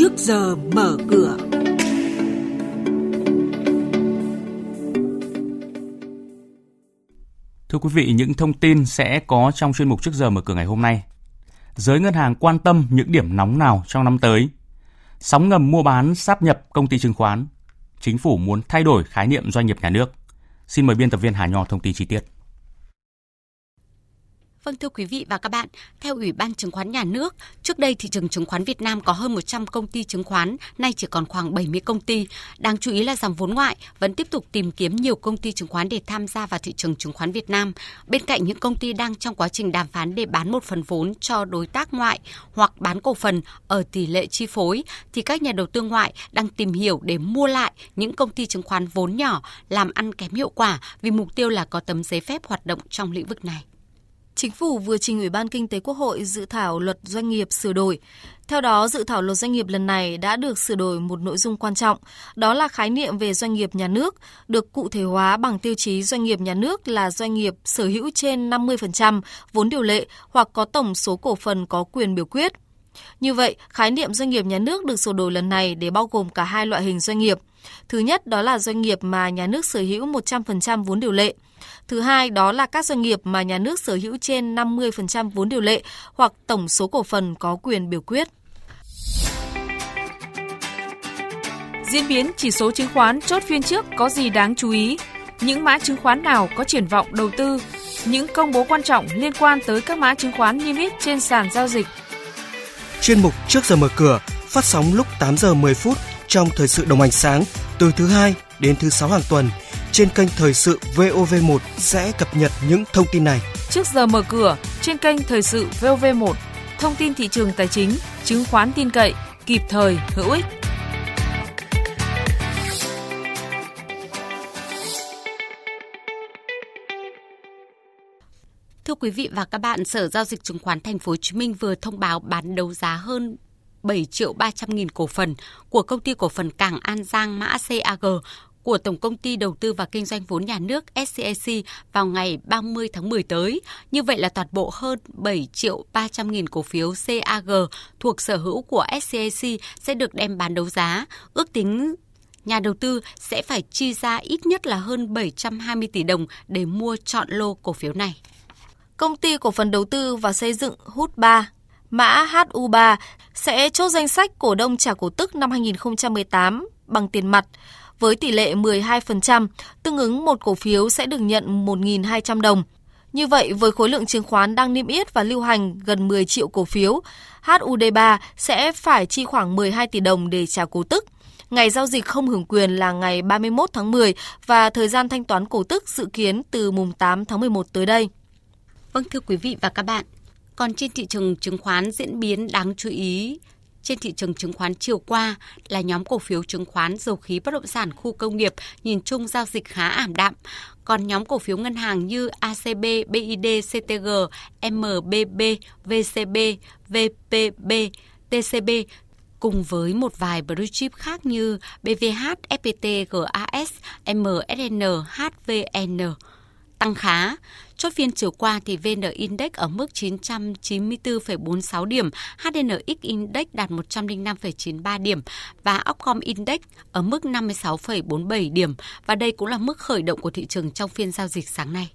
trước giờ mở cửa. Thưa quý vị, những thông tin sẽ có trong chuyên mục trước giờ mở cửa ngày hôm nay. Giới ngân hàng quan tâm những điểm nóng nào trong năm tới? Sóng ngầm mua bán sáp nhập công ty chứng khoán. Chính phủ muốn thay đổi khái niệm doanh nghiệp nhà nước. Xin mời biên tập viên Hà Nho thông tin chi tiết. Vâng thưa quý vị và các bạn, theo Ủy ban Chứng khoán Nhà nước, trước đây thị trường chứng khoán Việt Nam có hơn 100 công ty chứng khoán, nay chỉ còn khoảng 70 công ty. Đáng chú ý là dòng vốn ngoại vẫn tiếp tục tìm kiếm nhiều công ty chứng khoán để tham gia vào thị trường chứng khoán Việt Nam. Bên cạnh những công ty đang trong quá trình đàm phán để bán một phần vốn cho đối tác ngoại hoặc bán cổ phần ở tỷ lệ chi phối, thì các nhà đầu tư ngoại đang tìm hiểu để mua lại những công ty chứng khoán vốn nhỏ làm ăn kém hiệu quả vì mục tiêu là có tấm giấy phép hoạt động trong lĩnh vực này. Chính phủ vừa trình Ủy ban Kinh tế Quốc hội dự thảo luật doanh nghiệp sửa đổi. Theo đó, dự thảo luật doanh nghiệp lần này đã được sửa đổi một nội dung quan trọng, đó là khái niệm về doanh nghiệp nhà nước, được cụ thể hóa bằng tiêu chí doanh nghiệp nhà nước là doanh nghiệp sở hữu trên 50% vốn điều lệ hoặc có tổng số cổ phần có quyền biểu quyết. Như vậy, khái niệm doanh nghiệp nhà nước được sửa đổi lần này để bao gồm cả hai loại hình doanh nghiệp. Thứ nhất đó là doanh nghiệp mà nhà nước sở hữu 100% vốn điều lệ – Thứ hai đó là các doanh nghiệp mà nhà nước sở hữu trên 50% vốn điều lệ hoặc tổng số cổ phần có quyền biểu quyết. Diễn biến chỉ số chứng khoán chốt phiên trước có gì đáng chú ý? Những mã chứng khoán nào có triển vọng đầu tư? Những công bố quan trọng liên quan tới các mã chứng khoán niêm yết trên sàn giao dịch. Chuyên mục Trước giờ mở cửa phát sóng lúc 8 giờ 10 phút trong thời sự đồng hành sáng từ thứ hai đến thứ sáu hàng tuần trên kênh Thời sự VOV1 sẽ cập nhật những thông tin này. Trước giờ mở cửa, trên kênh Thời sự VOV1, thông tin thị trường tài chính, chứng khoán tin cậy, kịp thời, hữu ích. Thưa quý vị và các bạn, Sở Giao dịch Chứng khoán Thành phố Hồ Chí Minh vừa thông báo bán đấu giá hơn 7 triệu 300 nghìn cổ phần của công ty cổ phần Cảng An Giang mã CAG của Tổng Công ty Đầu tư và Kinh doanh vốn nhà nước SCAC vào ngày 30 tháng 10 tới. Như vậy là toàn bộ hơn 7 triệu 300 nghìn cổ phiếu CAG thuộc sở hữu của SCAC sẽ được đem bán đấu giá. Ước tính nhà đầu tư sẽ phải chi ra ít nhất là hơn 720 tỷ đồng để mua chọn lô cổ phiếu này. Công ty cổ phần đầu tư và xây dựng Hút 3 mã HU3 sẽ chốt danh sách cổ đông trả cổ tức năm 2018 bằng tiền mặt với tỷ lệ 12%, tương ứng một cổ phiếu sẽ được nhận 1.200 đồng. Như vậy, với khối lượng chứng khoán đang niêm yết và lưu hành gần 10 triệu cổ phiếu, HUD3 sẽ phải chi khoảng 12 tỷ đồng để trả cổ tức. Ngày giao dịch không hưởng quyền là ngày 31 tháng 10 và thời gian thanh toán cổ tức dự kiến từ mùng 8 tháng 11 tới đây. Vâng thưa quý vị và các bạn, còn trên thị trường chứng khoán diễn biến đáng chú ý trên thị trường chứng khoán chiều qua là nhóm cổ phiếu chứng khoán dầu khí bất động sản khu công nghiệp nhìn chung giao dịch khá ảm đạm. Còn nhóm cổ phiếu ngân hàng như ACB, BID, CTG, MBB, VCB, VPB, TCB cùng với một vài blue chip khác như BVH, FPT, GAS, MSN, HVN tăng khá. Chốt phiên chiều qua thì VN Index ở mức 994,46 điểm, HNX Index đạt 105,93 điểm và Upcom Index ở mức 56,47 điểm và đây cũng là mức khởi động của thị trường trong phiên giao dịch sáng nay.